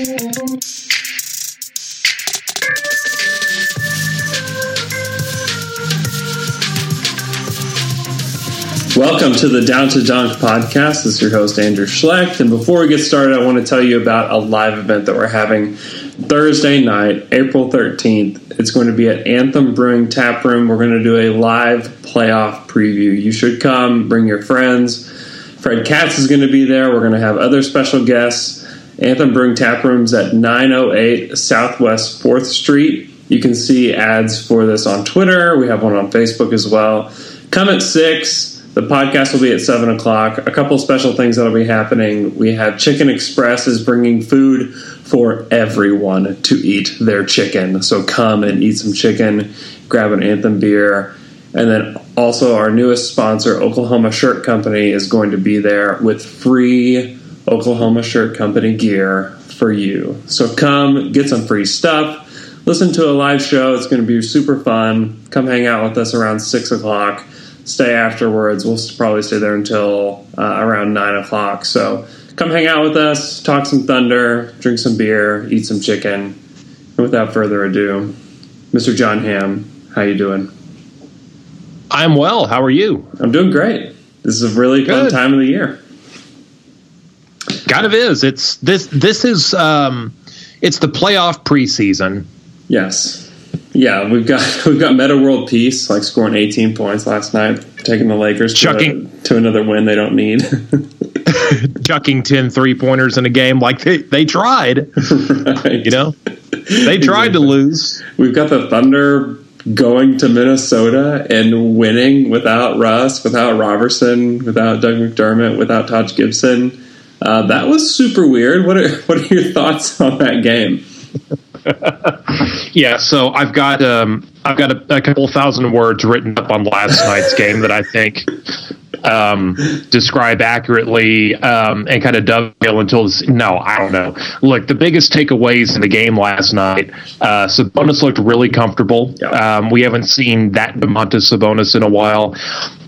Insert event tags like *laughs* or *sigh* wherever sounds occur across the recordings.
Welcome to the Down to Dunk podcast. This is your host, Andrew Schlecht. And before we get started, I want to tell you about a live event that we're having Thursday night, April 13th. It's going to be at Anthem Brewing Tap Room. We're going to do a live playoff preview. You should come, bring your friends. Fred Katz is going to be there. We're going to have other special guests. Anthem Brewing Tap Room's at 908 Southwest 4th Street. You can see ads for this on Twitter. We have one on Facebook as well. Come at 6. The podcast will be at 7 o'clock. A couple special things that'll be happening. We have Chicken Express is bringing food for everyone to eat their chicken. So come and eat some chicken, grab an Anthem beer. And then also, our newest sponsor, Oklahoma Shirt Company, is going to be there with free Oklahoma Shirt Company gear for you. So come, get some free stuff, listen to a live show. It's going to be super fun. Come hang out with us around 6 o'clock. Stay afterwards. We'll probably stay there until uh, around 9 o'clock. So come hang out with us, talk some thunder, drink some beer, eat some chicken. And without further ado, Mr. Jon Hamm, how you doing? I'm well. How are you? I'm doing great. This is a really fun Good. time of the year. Kind of is. It's this. This is. Um, it's the playoff preseason. Yes. Yeah, we've got *laughs* we've got Metta World Peace like scoring 18 points last night, taking the Lakers to, Chucking. a, to another win they don't need. *laughs* *laughs* chucking 10 three pointers in a game like they, they tried. right. You know, they tried to lose. We've got the Thunder going to Minnesota and winning without Russ, without Roberson, without Doug McDermott, without Taj Gibson. Uh, that was super weird. What are *laughs* what are your thoughts on that game? Yeah. So I've got um, I've got a, a couple thousand words written up on last night's game that I think um, describe accurately um, and kind of dovetail until this. No, I don't know. Look, the biggest takeaways in the game last night. Uh, Sabonis looked really comfortable. Um, we haven't seen that Domantas Sabonis in a while,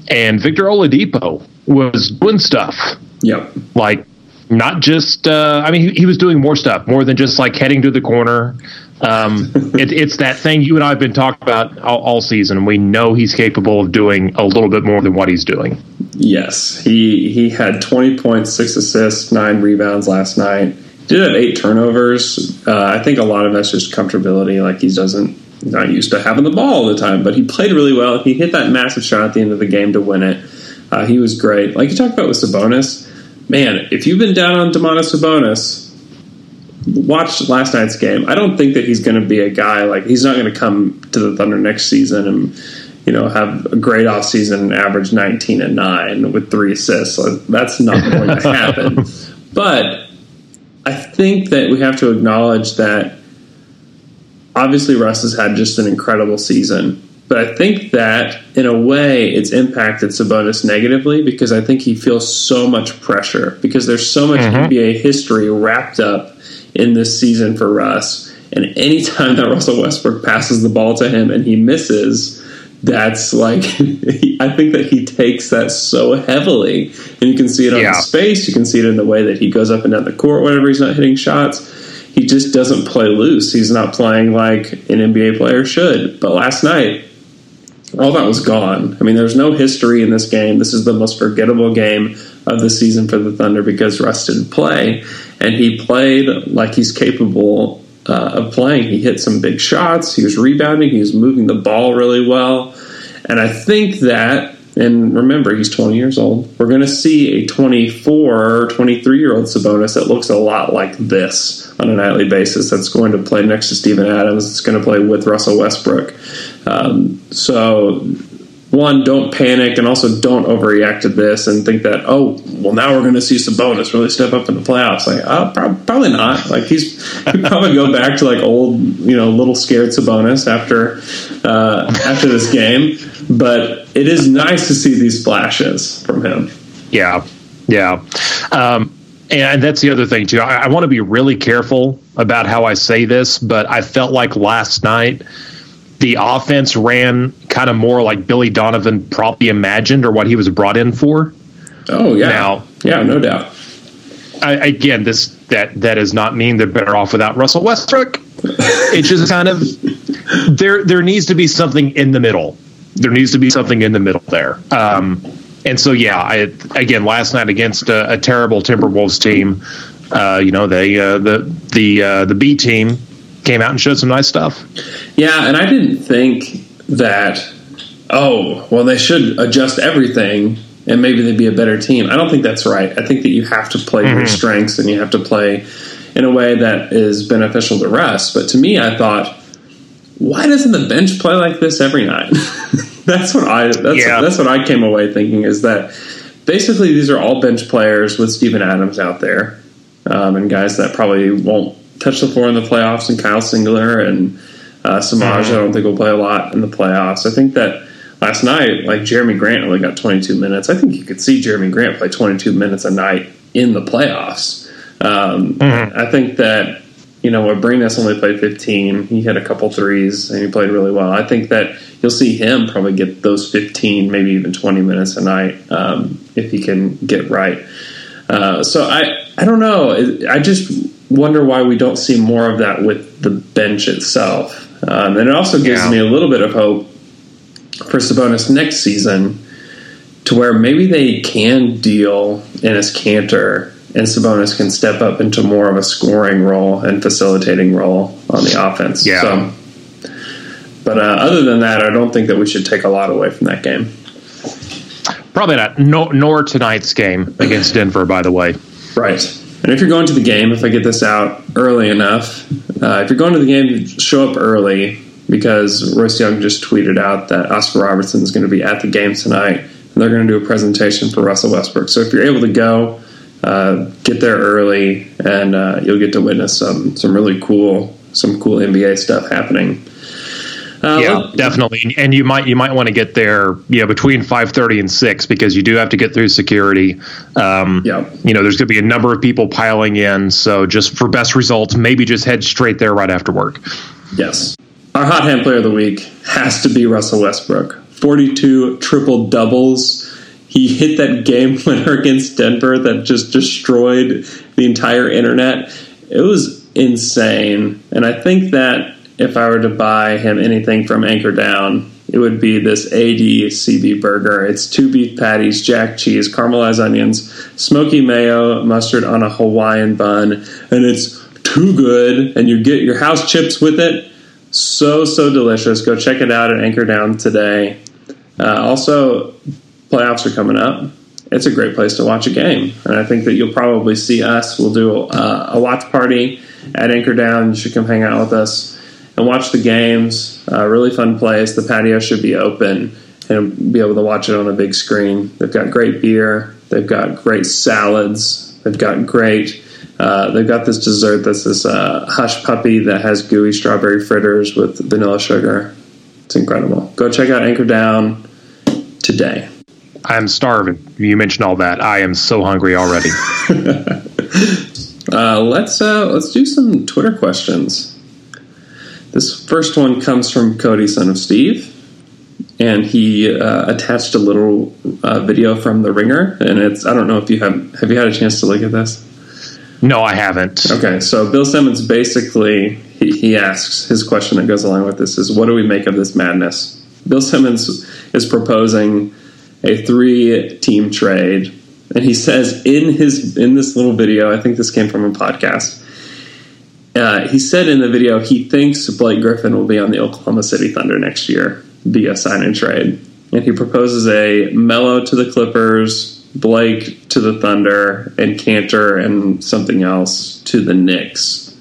and Victor Oladipo was doing stuff Yep. like not just uh, i mean he, he was doing more stuff more than just like heading to the corner um, *laughs* it, it's that thing you and i have been talking about all, all season and we know he's capable of doing a little bit more than what he's doing Yes, he he had 20 points, six assists, nine rebounds last night. Did have eight turnovers. Uh, I think a lot of that's just comfortability. Like he doesn't not used to having the ball all the time, but he played really well. He hit that massive shot at the end of the game to win it. Uh, he was great. Like you talked about with Sabonis, man. If you've been down on Domantas Sabonis, watch last night's game. I don't think that he's going to be a guy like he's not going to come to the Thunder next season and you know have a great offseason and average 19 and 9 with three assists. Like, that's not *laughs* going to happen. but I think that we have to acknowledge that obviously Russ has had just an incredible season. But I think that in a way it's impacted Sabonis negatively because I think he feels so much pressure because there's so much mm-hmm. NBA history wrapped up in this season for Russ. And anytime *laughs* that Russell Westbrook passes the ball to him and he misses, that's like *laughs* I think that he takes that so heavily, and you can see it on Yeah. his face. You can see it in the way that he goes up and down the court whenever he's not hitting shots. He just doesn't play loose. He's not playing like an NBA player should. But last night, all that was gone. I mean, there's no history in this game. This is the most forgettable game of the season for the Thunder because Russ didn't play, and he played like he's capable uh, of playing. He hit some big shots. He was rebounding. He was moving the ball really well, and I think that. And remember, he's 20 years old. We're going to see a 24, 23 year old Sabonis that looks a lot like this on a nightly basis. That's going to play next to Steven Adams. It's going to play with Russell Westbrook. Um, so one, don't panic, and also don't overreact to this and think that oh, well, now we're going to see Sabonis really step up in the playoffs. Like, uh, probably not. Like he's he'd probably go back to like old, you know, little scared Sabonis after uh, after this game. But it is nice to see these flashes from him. Yeah, yeah. Um, and that's the other thing too. I, I want to be really careful about how I say this, but I felt like last night the offense ran kind of more like Billy Donovan probably imagined or what he was brought in for. Oh yeah, Now- yeah, no doubt. I, again, this that that does not mean they're better off without Russell Westbrook. *laughs* It's just kind of there. There needs to be something in the middle. There needs to be something in the middle there. Um, and so, yeah, I again last night against a, a terrible Timberwolves team. Uh, you know, they uh, the the uh, the B team came out and showed some nice stuff. Yeah, and I didn't think that. Oh, well, they should adjust everything, and maybe they'd be a better team. I don't think that's right. I think that you have to play your strengths, and you have to play in a way that is beneficial to Russ. But to me, I thought, why doesn't the bench play like this every night? *laughs* that's what I. That's, Yeah. that's what I came away thinking is that basically these are all bench players with Steven Adams out there, um, and guys that probably won't touch the floor in the playoffs, and Kyle Singler and uh, Semaj. I don't think will play a lot in the playoffs. I think that last night, like Jerami Grant only got 22 minutes. I think you could see Jerami Grant play 22 minutes a night in the playoffs. Um, I think that you know, Abrines only played 15. He hit a couple threes and he played really well. I think that you'll see him probably get those 15, maybe even 20 minutes a night um, if he can get right. Uh, so I, I don't know. I just wonder why we don't see more of that with the bench itself. Um, and it also gives Yeah. me a little bit of hope for Sabonis next season to where maybe they can deal Enes Kanter and Sabonis can step up into more of a scoring role and facilitating role on the offense. Yeah. So, but uh, other than that, I don't think that we should take a lot away from that game. Probably not. No, nor tonight's game against *sighs* Denver, by the way. Right. And if you're going to the game, if I get this out early enough, uh, if you're going to the game, show up early because Royce Young just tweeted out that Oscar Robertson is going to be at the game tonight, and they're going to do a presentation for Russell Westbrook. So if you're able to go, uh, get there early, and uh, you'll get to witness some some really cool some cool NBA stuff happening. Uh, yeah, definitely. And you might you might want to get there, you know, between five thirty and six because you do have to get through security. Um, Yeah. You know, there's going to be a number of people piling in, so just for best results, maybe just head straight there right after work. Yes. Our hot hand player of the week has to be Russell Westbrook. 42 triple doubles. He hit that game *laughs* winner against Denver that just destroyed the entire internet. It was insane. And I think that if I were to buy him anything from Anchor Down, it would be this ADCB burger. It's two beef patties, jack cheese, caramelized onions, smoky mayo, mustard on a Hawaiian bun, and it's too good. And you get your house chips with it. So so delicious. Go check it out at Anchor Down today. Uh, also, playoffs are coming up. It's a great place to watch a game, and I think that you'll probably see us. We'll do a, a watch party at Anchor Down. You should come hang out with us and watch the games. Uh, really fun place. The patio should be open and be able to watch it on a big screen. They've got great beer. They've got great salads. They've got great. Uh, they've got this dessert that's this uh, hush puppy that has gooey strawberry fritters with vanilla sugar. It's incredible. Go check out Anchor Down today. I'm starving. You mentioned all that. I am so hungry already. *laughs* Uh, let's uh, let's do some Twitter questions. This first one comes from Cody, son of Steve, and he uh, attached a little uh, video from The Ringer, and it's I don't know if you have have you had a chance to look at this. no, I haven't. Okay, so Bill Simmons basically he, he asks his question that goes along with this is what do we make of this madness? Bill Simmons is proposing a three team trade, and he says in his in this little video, I think this came from a podcast. Uh, he said in the video he thinks Blake Griffin will be on the Oklahoma City Thunder next year via sign and trade, and he proposes a Melo to the Clippers, Blake to the Thunder, and Kanter and something else to the Knicks.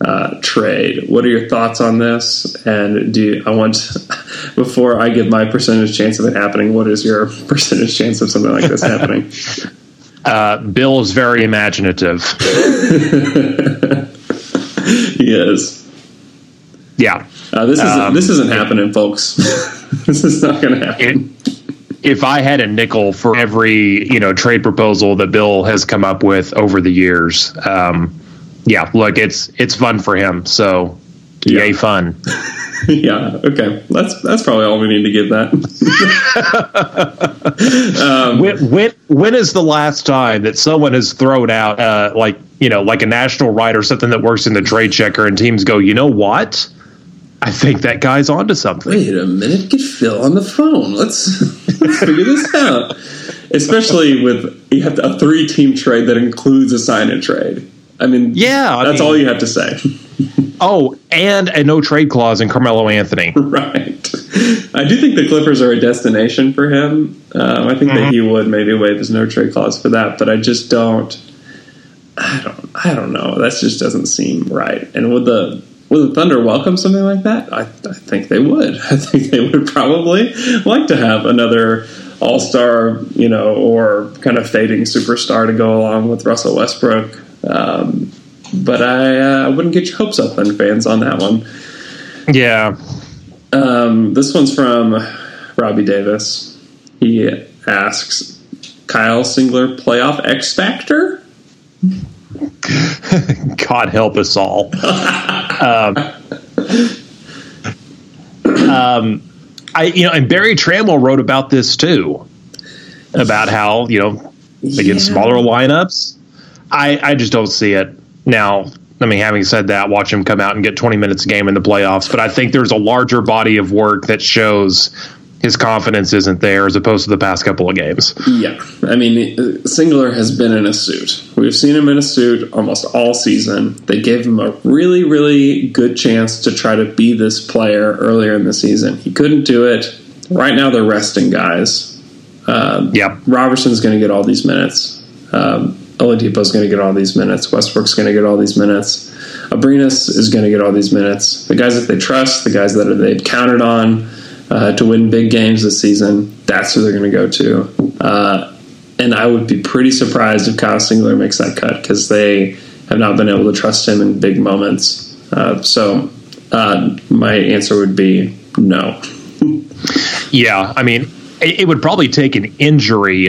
Uh, trade. What are your thoughts on this? And do you, I want *laughs* before I give my percentage chance of it happening? What is your *laughs* percentage chance of something like this happening? *laughs* Uh, Bill is very imaginative. he is. Yeah. Uh, this is Um, this isn't happening, folks. this is not going to happen. It, if I had a nickel for every you know trade proposal that Bill has come up with over the years, um, yeah, look, it's it's fun for him. So, Yeah. yay, fun. *laughs* yeah. Okay. That's that's probably all we need to give that. *laughs* when, when when is the last time that someone has thrown out uh, like you know like a national write or something that works in the trade checker and teams go, you know what? I think that guy's onto something. Wait a minute, get Phil on the phone. Let's, *laughs* let's figure this out. Especially with you have to, a three team trade that includes a sign and trade. I mean, Yeah, I that's mean- all you have to say, *laughs* Oh, and a no trade clause in Carmelo Anthony. right? I do think the Clippers are a destination for him. Um, I think that he would maybe waive his no trade clause for that, but I just don't. I don't. I don't know. That just doesn't seem right. And would the would the Thunder welcome something like that? I, I think they would. *laughs* I think they would probably like to have another All Star, you know, or kind of fading superstar to go along with Russell Westbrook. Um, but I uh, wouldn't get your hopes up, Thunder fans, on that one. Yeah. Um, this one's from Robbie Davis. He asks, "Kyle Singler playoff X factor?" *laughs* God help us all. *laughs* um, um, I you know, and Berry Tramel wrote about this too, about how you know against Yeah. smaller lineups. I I just don't see it now. I mean, having said that, watch him come out and get 20 minutes a game in the playoffs. But I think there's a larger body of work that shows his confidence isn't there as opposed to the past couple of games. Yeah, I mean, Singler has been in a suit. We've seen him in a suit almost all season. They gave him a really, really good chance to try to be this player earlier in the season. He couldn't do it. Right now, they're resting guys. Um, Yep. Roberson's going to get all these minutes. Um, Oladipo's going to get all these minutes. Westbrook's going to get all these minutes. Abrines is going to get all these minutes. The guys that they trust, the guys that they've counted on uh, to win big games this season, that's who they're going to go to. Uh, and I would be pretty surprised if Kyle Singler makes that cut because they have not been able to trust him in big moments. Uh, so uh, my answer would be no. *laughs* Yeah, I mean, it, it would probably take an injury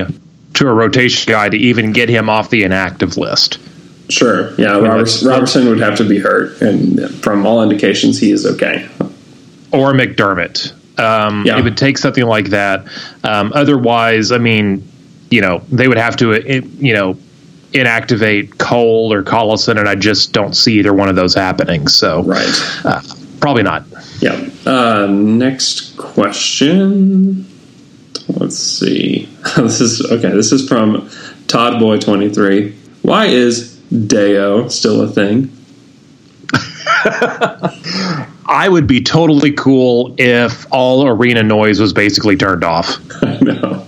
to a rotation guy to even get him off the inactive list. Sure. Yeah, mean, Roberts, Roberson would have to be hurt, and from all indications, he is okay. Or McDermott. Um, Yeah. It would take something like that. Um, otherwise, I mean, you know, they would have to, uh, you know, inactivate Cole or Collison, and I just don't see either one of those happening. So, Right. uh, probably not. Yeah. Uh, next question. Let's see. *laughs* This is okay. This is from Todd Boy twenty three. Why is Deo still a thing? *laughs* I would be totally cool if all arena noise was basically turned off. *laughs* I know.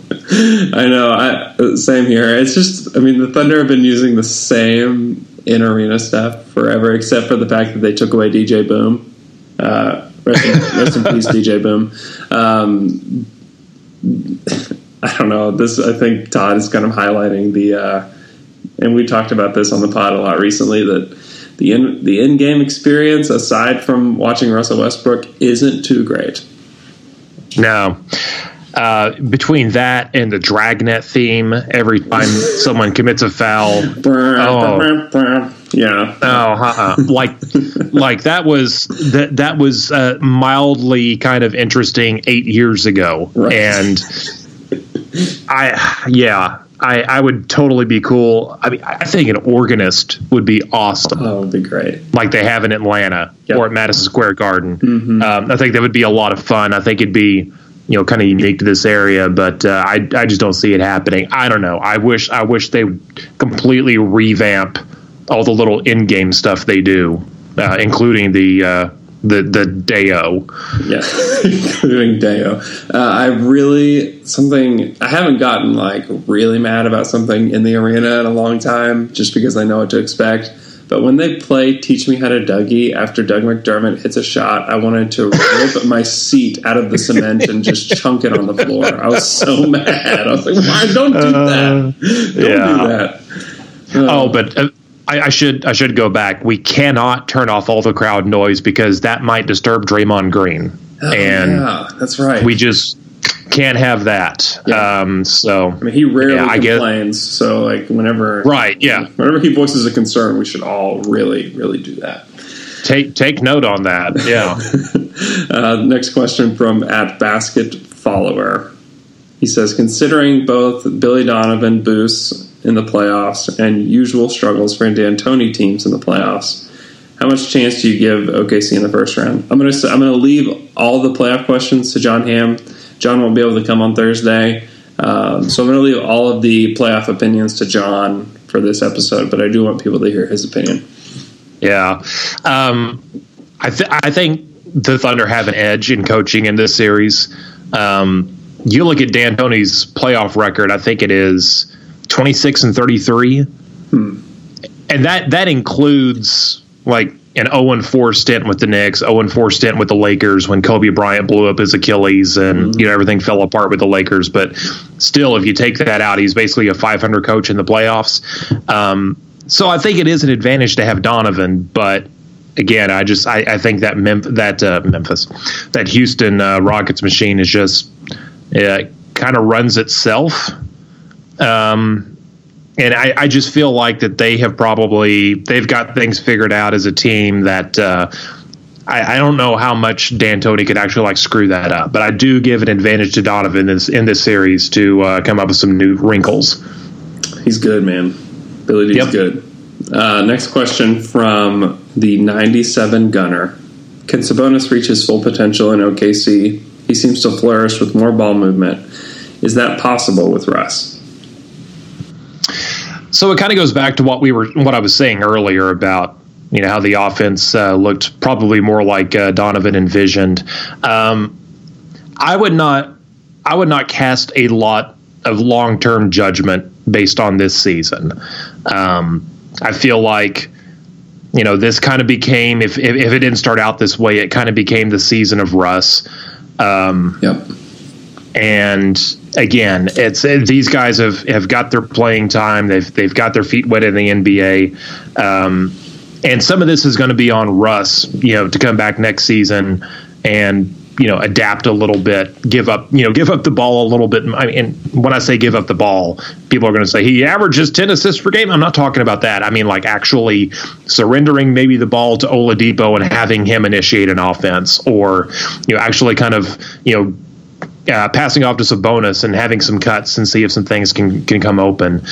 I know. I, same here. It's just. I mean, the Thunder have been using the same in arena stuff forever, except for the fact that they took away DJ Boom. Uh, rest, in, rest in peace, DJ Boom. Um, *laughs* I don't know. This I think Todd is kind of highlighting the, uh, and we talked about this on the pod a lot recently that the in the in game experience aside from watching Russell Westbrook isn't too great. No. Uh, between that and the dragnet theme, every time someone commits a foul, *laughs* Oh. Yeah, oh, uh-uh. *laughs* like, like that was that that was uh, mildly kind of interesting eight years ago, Right. and I, yeah, I, I would totally be cool. I mean, I think an organist would be awesome. oh, it'd be great. like they have in Atlanta Yep. or at Madison Square Garden. Mm-hmm. Um, I think that would be a lot of fun. I think it'd be you know kind of unique to this area, but uh, I I just don't see it happening. I don't know. I wish I wish they would completely revamp all the little in game stuff they do, uh, including the. Uh, the the Deo, Yeah, *laughs* including Deo. Uh, I really something I haven't gotten like really mad about something in the arena in a long time, just because I know what to expect. But when they play Teach Me How to Dougie after Doug McDermott hits a shot, I wanted to rip *laughs* my seat out of the cement and just chunk it on the floor. I was so *laughs* mad. I was like, why don't do that? Don't yeah. do that. Oh, but uh, I, I should I should go back. We cannot turn off all the crowd noise because that might disturb Draymond Green, Oh, and yeah, that's right. we just can't have that. Yeah. Um, so I mean, he rarely Yeah, complains. So, like, whenever right, yeah. whenever he voices a concern, we should all really, really do that. Take take note on that. Yeah. *laughs* Uh, next question from at Basket Follower. He says, considering both Billy Donovan boosts in the playoffs and usual struggles for D'Antoni teams in the playoffs, how much chance do you give OKC in the first round? I'm gonna I'm gonna leave all the playoff questions to Jon Hamm. John won't be able to come on Thursday, um, so I'm gonna leave all of the playoff opinions to John for this episode. But I do want people to hear his opinion. Yeah, um, I th- I think the Thunder have an edge in coaching in this series. Um, you look at D'Antoni's playoff record. I think it is twenty six and thirty three, and that that includes like an zero and four stint with the Knicks, zero and four stint with the Lakers when Kobe Bryant blew up his Achilles and you know everything fell apart with the Lakers. But still, if you take that out, he's basically a five hundred coach in the playoffs. Um, so I think it is an advantage to have Donovan, but again, I just I, I think that Mem- that uh, Memphis, that Houston uh, Rockets machine is just it kind of runs itself. Um, and I, I just feel like that they have probably they've got things figured out as a team that uh, I, I don't know how much D'Antoni could actually like screw that up, but I do give an advantage to Donovan in this in this series to uh, come up with some new wrinkles. He's good, man. Billy D's Yep. good. Uh, next question from the 97 Gunner. Can Sabonis reach his full potential in OKC? He seems to flourish with more ball movement. Is that possible with Russ? So it kind of goes back to what we were, what I was saying earlier about you know how the offense uh, looked probably more like uh, Donovan envisioned. Um, I would not, I would not cast a lot of long term judgment based on this season. Um, I feel like you know this kind of became if, if if it didn't start out this way, it kind of became the season of Russ. Um, Yep. and again, it's uh, these guys have, have got their playing time. They've they've got their feet wet in the NBA, um, and some of this is going to be on Russ, you know, to come back next season and you know adapt a little bit, give up, you know, give up the ball a little bit. I mean, when I say give up the ball, people are going to say he averages ten assists per game. I'm not talking about that. I mean, like actually surrendering maybe the ball to Oladipo and having him initiate an offense, or you know, actually kind of you know uh, passing off to Sabonis and having some cuts and see if some things can can come open.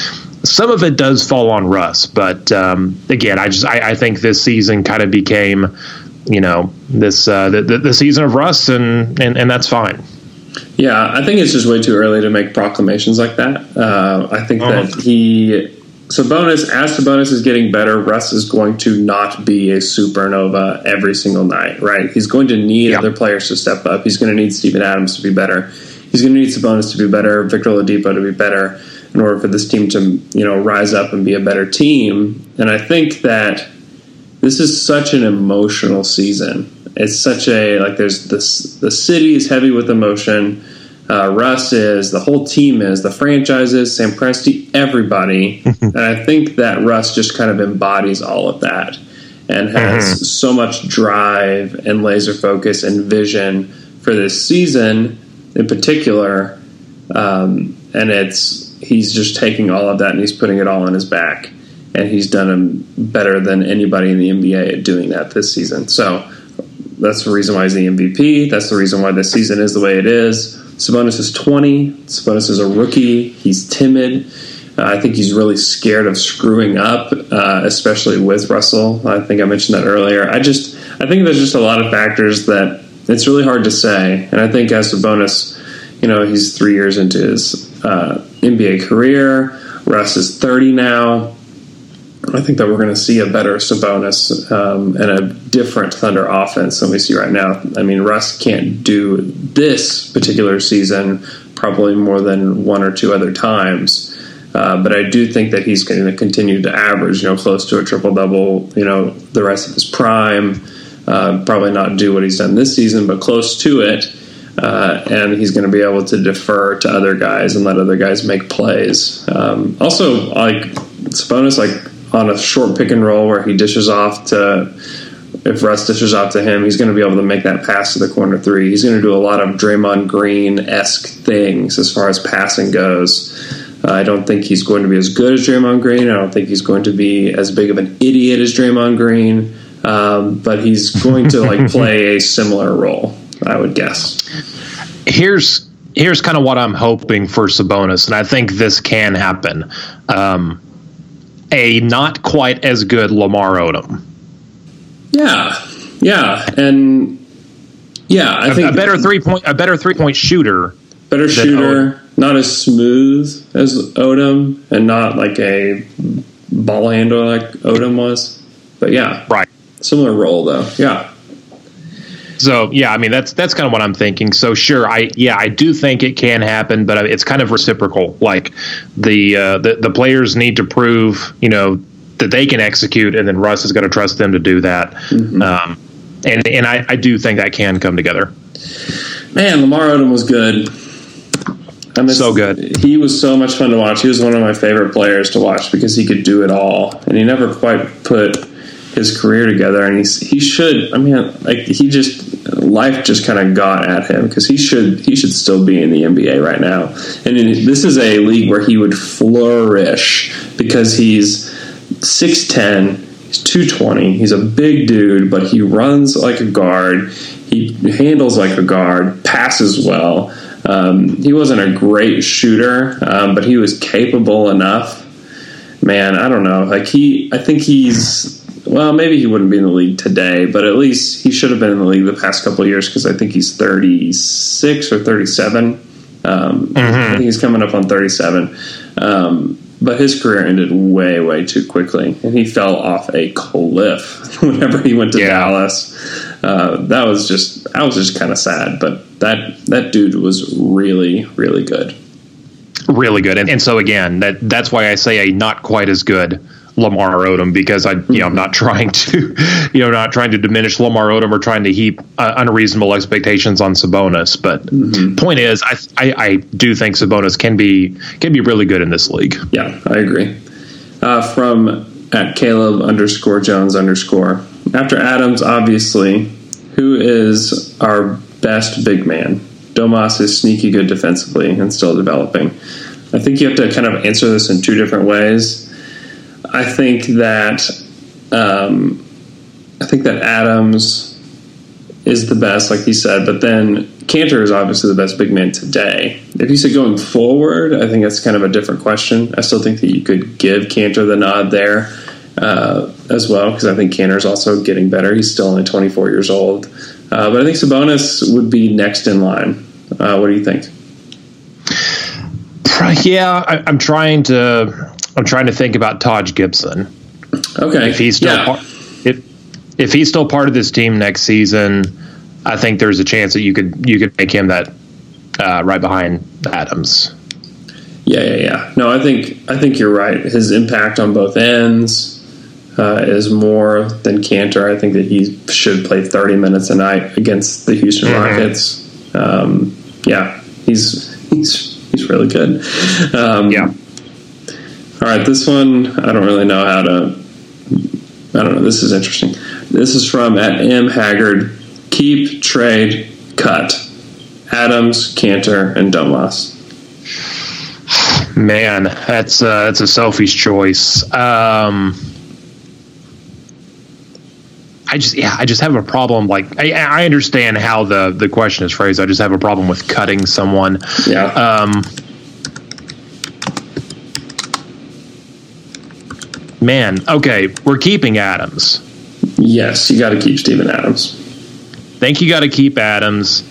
Some of it does fall on Russ, but um, again, I just I, I think this season kind of became, you know, this uh, the, the the season of Russ, and and and that's fine. Yeah, I think it's just way too early to make proclamations like that. Uh, I think that he Sabonis, as Sabonis is getting better, Russ is going to not be a supernova every single night, right? He's going to need Yeah. other players to step up. He's going to need Steven Adams to be better. He's going to need Sabonis to be better, Victor Oladipo to be better, in order for this team to you know rise up and be a better team. And I think that this is such an emotional season. It's such a like there's this the city is heavy with emotion. Uh, Russ is the whole team is the franchises, Sam Presti, everybody, *laughs* and I think that Russ just kind of embodies all of that and has so much drive and laser focus and vision for this season in particular. Um, and it's he's just taking all of that and he's putting it all on his back and he's done him better than anybody in the NBA at doing that this season. So that's the reason why he's the MVP. That's the reason why this season is the way it is. Sabonis is 20. Sabonis is a rookie. He's timid. Uh, I think he's really scared of screwing up, uh, especially with Russell. I think I mentioned that earlier. I just, I think there's just a lot of factors that it's really hard to say. And I think as Sabonis, you know, he's three years into his uh, NBA career. Russ is 30 now. I think that we're going to see a better Sabonis um, and a different Thunder offense than we see right now. I mean, Russ can't do this particular season probably more than one or two other times. Uh, but I do think that he's going to continue to average, you know, close to a triple double, you know, the rest of his prime. Uh, probably not do what he's done this season, but close to it. Uh, and he's going to be able to defer to other guys and let other guys make plays. Um, also, like Sabonis, like on a short pick and roll where he dishes off to if Russ dishes off to him, he's going to be able to make that pass to the corner three. He's going to do a lot of Draymond Green esque things as far as passing goes. Uh, I don't think he's going to be as good as Draymond Green. I don't think he's going to be as big of an idiot as Draymond Green. Um, but he's going to like *laughs* play a similar role, I would guess. Here's here's kind of what I'm hoping for Sabonis, and I think this can happen. Um, a not quite as good Lamar Odom. Yeah, yeah, and yeah, I a, think a better three point a better three point shooter. better shooter, not as smooth as Odom, and not like a ball handler like Odom was. But yeah, Right. similar role though. Yeah, So yeah, I mean that's that's kind of what I'm thinking. So sure, I yeah I do think it can happen, but it's kind of reciprocal. Like the uh, the the players need to prove you know that they can execute, and then Russ is going to trust them to do that. Um, and and I, I do think that can come together. man, Lamar Odom was good. I miss, So good. He was so much fun to watch. He was one of my favorite players to watch because he could do it all, and he never quite put his career together. And he's he should. I mean, like he just life just kind of got at him because he should he should still be in the NBA right now. And in, this is a league where he would flourish because he's six ten. He's 220. He's a big dude, but he runs like a guard. He handles like a guard, passes well. Um, he wasn't a great shooter, um, but he was capable enough. Man, I don't know. Like he, I think he's. Well, maybe he wouldn't be in the league today, but at least he should have been in the league the past couple of years because I think he's 36 or 37. Um, I think he's coming up on 37. Um, but his career ended way, way too quickly, and he fell off a cliff *laughs* whenever he went to Yeah. Dallas. Uh, that was just, that was just kind of sad. But that that dude was really, really good. really good. And, and so again, that that's why I say a not quite as good Lamar Odom because I you know I'm not trying to *laughs* you know not trying to diminish Lamar Odom or trying to heap uh, unreasonable expectations on Sabonis. But point is, I, I I do think Sabonis can be can be really good in this league. Yeah, I agree. Uh, from at Caleb underscore Jones underscore. After Adams, obviously, who is our best big man? Domas is sneaky good defensively and still developing. I think you have to kind of answer this in two different ways. I think that um, I think that Adams is the best, like he said, but then Kanter is obviously the best big man today. If you said going forward, I think that's kind of a different question. I still think that you could give Kanter the nod there uh, as well, because I think Kanter is also getting better. He's still only 24 years old. Uh, but I think Sabonis would be next in line. Uh, what do you think? Yeah, I, I'm trying to I'm trying to think about Taj Gibson. Okay. if he's still yeah. part, if if he's still part of this team next season, I think there's a chance that you could you could make him that uh, right behind Adams. Yeah, yeah, yeah. No, I think I think you're right. His impact on both ends uh, is more than Kanter. I think that he should play 30 minutes a night against the Houston Rockets. Um, yeah, he's he's he's really good. Um, Yeah. All right, this one I don't really know how to. I don't know. This is interesting. This is from at M Haggard. Keep trade cut. Adams, Kanter, and Domas. Man, that's uh, that's a selfish choice. Um, I just yeah, I just have a problem. Like I, I understand how the the question is phrased. I just have a problem with cutting someone. Yeah. Um, man, okay, we're keeping Adams. yes, you got to keep Steven Adams. think you got to keep Adams.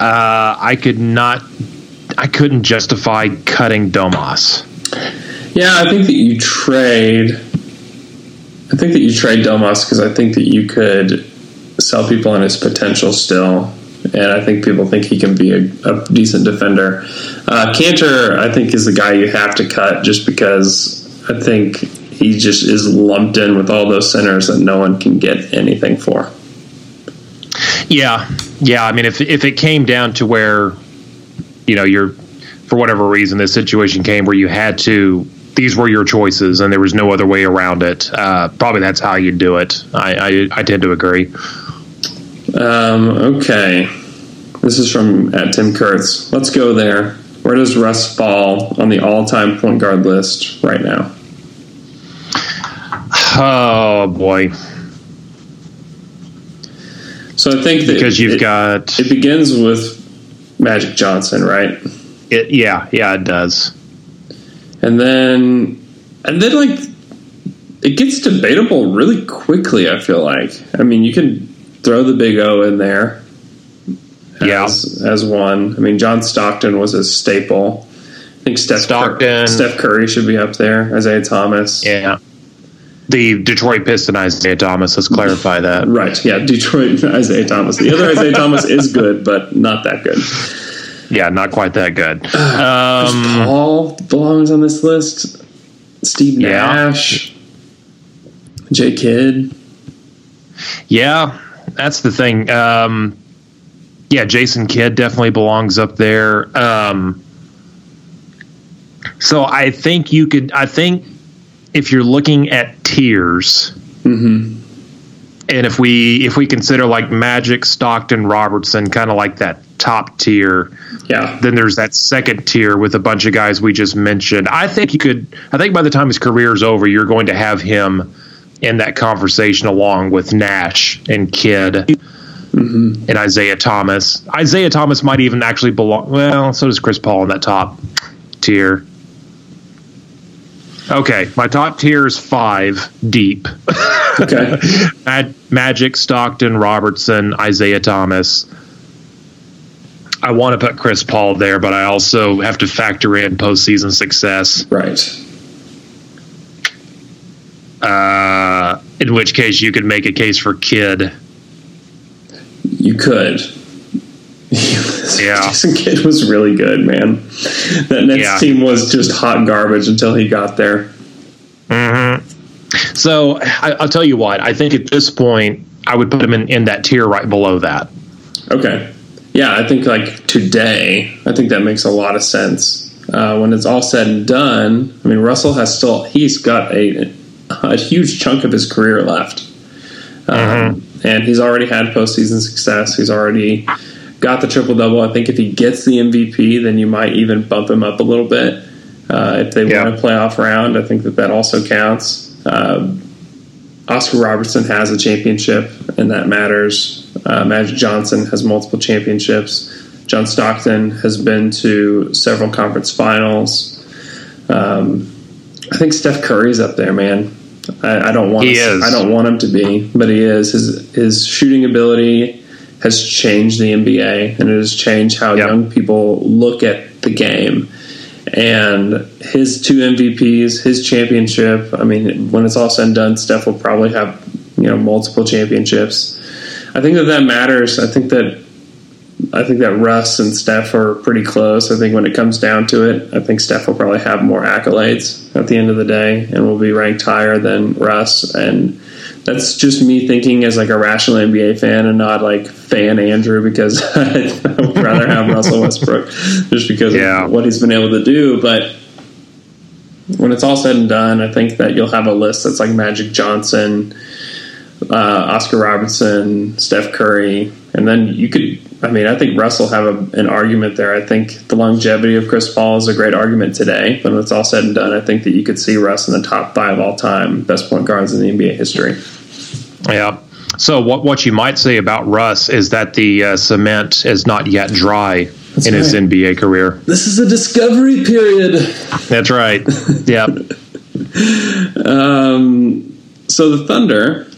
Uh, I could not. I couldn't justify cutting Domas. Yeah, I think that you trade. I think that you trade Domas because I think that you could sell people on his potential still and I think people think he can be a, a decent defender. Uh, Kanter, I think, is the guy you have to cut just because I think he just is lumped in with all those centers that no one can get anything for. Yeah, yeah. I mean, if if it came down to where, you know, you're for whatever reason this situation came where you had to these were your choices and there was no other way around it. Uh, probably that's how you do it. I, I, I tend to agree. Um, okay, this is from at Tim Kurtz. Let's go there. Where does Russ fall on the all-time point guard list right now? Oh boy. So I think that because you've it, got it begins with Magic Johnson, right? It, yeah, yeah, it does. And then, and then like it gets debatable really quickly. I feel like. I mean, you can throw the Big O in there. As, yeah. as one. I mean, John Stockton was a staple. I think Steph Stockton, Cur- Steph Curry should be up there. Isaiah Thomas. Yeah. The Detroit Piston Isiah Thomas. Let's clarify that. *laughs* right. Yeah. Detroit Isiah Thomas. The other Isaiah Thomas is good, but not that good. Yeah, not quite that good. *sighs* Um, Paul belongs on this list. Steve Nash. Yeah. J Kidd. Yeah, that's the thing. Um, yeah, Jason Kidd definitely belongs up there. Um, so I think you could. I think if you're looking at tiers, mm-hmm. and if we if we consider like Magic, Stockton, Robertson, kind of like that top tier. Yeah. Then there's that second tier with a bunch of guys we just mentioned. I think you could. I think by the time his career is over, you're going to have him in that conversation along with Nash and Kidd mm-hmm. and Isaiah Thomas. Isaiah Thomas might even actually belong. Well, so does Chris Paul in that top tier. Okay, my top tier is five deep. Okay. *laughs* Mag- Magic, Stockton, Robertson, Isiah Thomas. I want to put Chris Paul there, but I also have to factor in postseason success. Right. Uh, in which case, you could make a case for Kidd. You could. *laughs* yeah. *laughs* Jason Kidd was really good, man. That Nets yeah. team was just hot garbage until he got there. Mm-hmm. So I, will tell you what. I think at this point, I would put him in, in that tier right below that. Okay. Yeah, I think like today, I think that makes a lot of sense. Uh, when it's all said and done, I mean, Russell has still, he's got a, a huge chunk of his career left. Um, mm-hmm. And he's already had postseason success. He's already got the triple double. I think if he gets the MVP, then you might even bump him up a little bit. Uh, if they yeah. win a playoff round, I think that that also counts. Uh, Oscar Robertson has a championship, and that matters. Uh, Magic Johnson has multiple championships. John Stockton has been to several conference finals. Um, I think Steph Curry's up there, man. I, I don't want. He is. I don't want him to be, but he is. His his shooting ability has changed the NBA, and it has changed how yep. young people look at the game. And his two MVPs, his championship. I mean, when it's all said and done, Steph will probably have you know multiple championships. I think that that matters. I think that I think that Russ and Steph are pretty close. I think when it comes down to it, I think Steph will probably have more accolades at the end of the day and will be ranked higher than Russ. And that's just me thinking as like a rational NBA fan and not like fan Andrew because *laughs* I would rather have Russell Westbrook just because yeah. of what he's been able to do. But when it's all said and done, I think that you'll have a list that's like Magic Johnson, uh, Oscar Robertson, Steph Curry, and then you could. I mean, I think Russell have a, an argument there. I think the longevity of Chris Paul is a great argument today. But when it's all said and done, I think that you could see Russ in the top five all time best point guards in the NBA history. Yeah. So what what you might say about Russ is that the uh, cement is not yet dry That's in right. his NBA career. This is a discovery period. That's right. Yep. *laughs* um, so the Thunder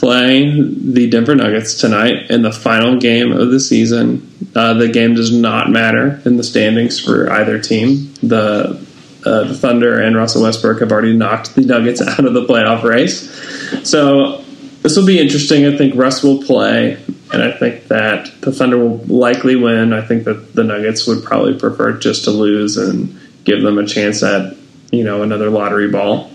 play the Denver Nuggets tonight in the final game of the season. Uh, the game does not matter in the standings for either team. The uh, the Thunder and Russell Westbrook have already knocked the Nuggets *laughs* out of the playoff race. So this will be interesting. I think Russ will play. and I think that the Thunder will likely win. I think that the Nuggets would probably prefer just to lose and give them a chance at you know another lottery ball.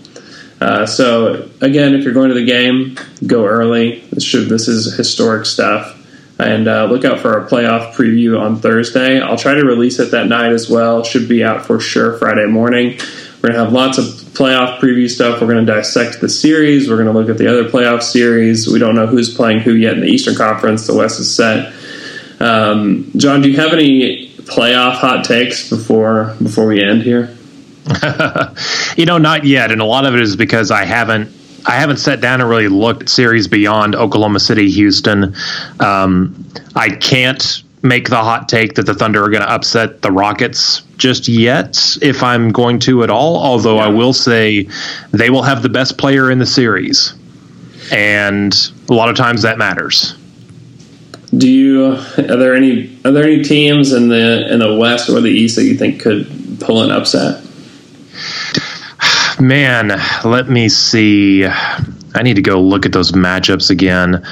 Uh, so again, if you're going to the game, go early. This should this is historic stuff, and uh, look out for our playoff preview on Thursday. I'll try to release it that night as well. Should be out for sure Friday morning. We're gonna have lots of playoff preview stuff. We're gonna dissect the series. We're gonna look at the other playoff series. We don't know who's playing who yet in the Eastern Conference. The West is set. Um, John, do you have any playoff hot takes before before we end here? *laughs* you know, not yet, and a lot of it is because I haven't I haven't sat down and really looked at series beyond Oklahoma City, Houston. Um, I can't make the hot take that the Thunder are going to upset the Rockets just yet, if I'm going to at all. Although I will say they will have the best player in the series, and a lot of times that matters. Do you are there any are there any teams in the in the West or the East that you think could pull an upset? Man, let me see. I need to go look at those matchups again.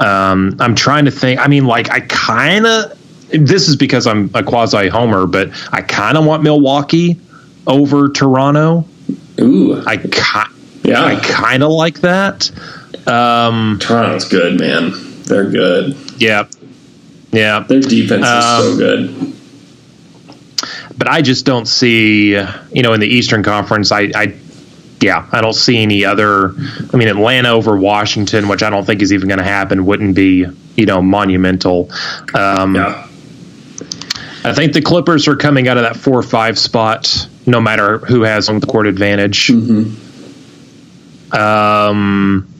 Um, I'm trying to think. I mean, like, I kind of. This is because I'm a quasi homer, but I kind of want Milwaukee over Toronto. Ooh, I ki- yeah, I kind of like that. Um, Toronto's good, man. They're good. Yeah, yeah. Their defense is Um, so good. but I just don't see, you know, in the Eastern Conference, I, I, yeah, I don't see any other. I mean, Atlanta over Washington, which I don't think is even going to happen, wouldn't be, you know, monumental. Um, Yeah, I think the Clippers are coming out of that four or five spot, no matter who has on the court advantage. Hmm. Um,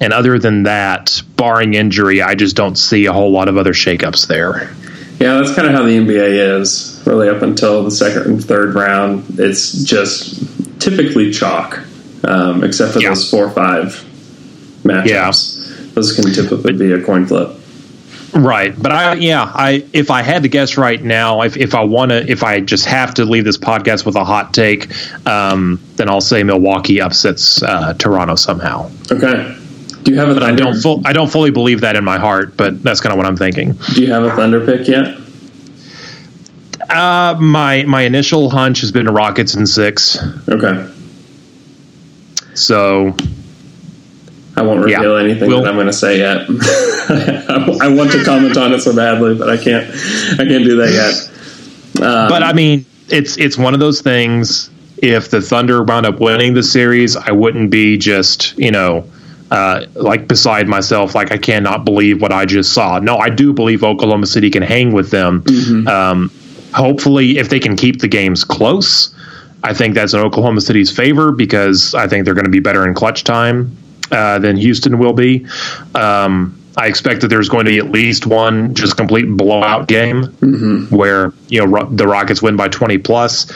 and other than that, barring injury, I just don't see a whole lot of other shakeups there. yeah. That's kind of how the NBA is. Really, up until the second and third round, it's just typically chalk, um, except for Yeah. those four or five matchups. Those can typically be a coin flip. Right, but I yeah I if I had to guess right now if if I want to if I just have to leave this podcast with a hot take, um, then I'll say Milwaukee upsets uh, Toronto somehow. Okay. Do you have a But I don't full, I don't fully believe that in my heart, but that's kind of what I'm thinking. do you have a thunder pick yet? Uh, my my initial hunch has been Rockets in six, Okay. so I won't Yeah. reveal anything We'll- that I'm going to say yet. I, *laughs* I want to comment on it so badly, but I can't. I can't do that yet. Um, but I mean, it's it's one of those things. If the Thunder wound up winning the series, I wouldn't be just you know uh, like beside myself. Like I cannot believe what I just saw. No, I do believe Oklahoma City can hang with them. Um, hopefully, if they can keep the games close, I think that's in Oklahoma City's favor because I think they're going to be better in clutch time uh, than Houston will be. Um, I expect that there's going to be at least one just complete blowout game where you know Ro- the Rockets win by 20 plus,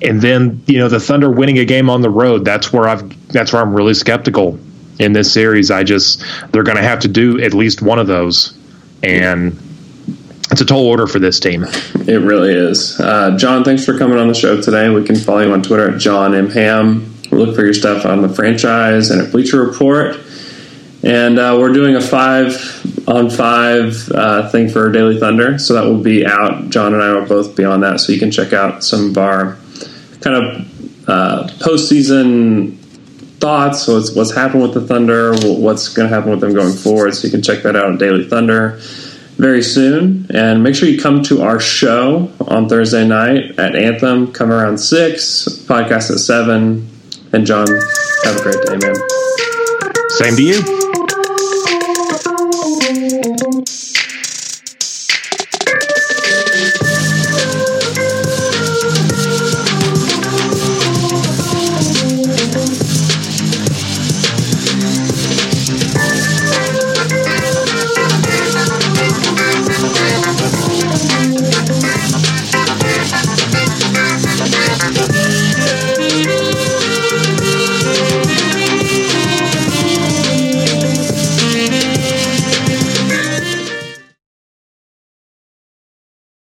and then you know the Thunder winning a game on the road. That's where I've that's where I'm really skeptical in this series. I just they're going to have to do at least one of those, and it's a tall order for this team. it really is. Uh, Jon, thanks for coming on the show today. We can follow you on Twitter at Jon M Hamm. Look for your stuff on the franchise and at Bleacher Report. And uh, we're doing a five on five uh, thing for Daily Thunder, so that will be out. Jon and I will both be on that, so you can check out some of our kind of uh, postseason thoughts. What's what's happened with the Thunder? What's going to happen with them going forward? So you can check that out on Daily Thunder very soon. And make sure you come to our show on Thursday night at Anthem. Come around six. Podcast at seven. And Jon, have a great day, man. Same to you.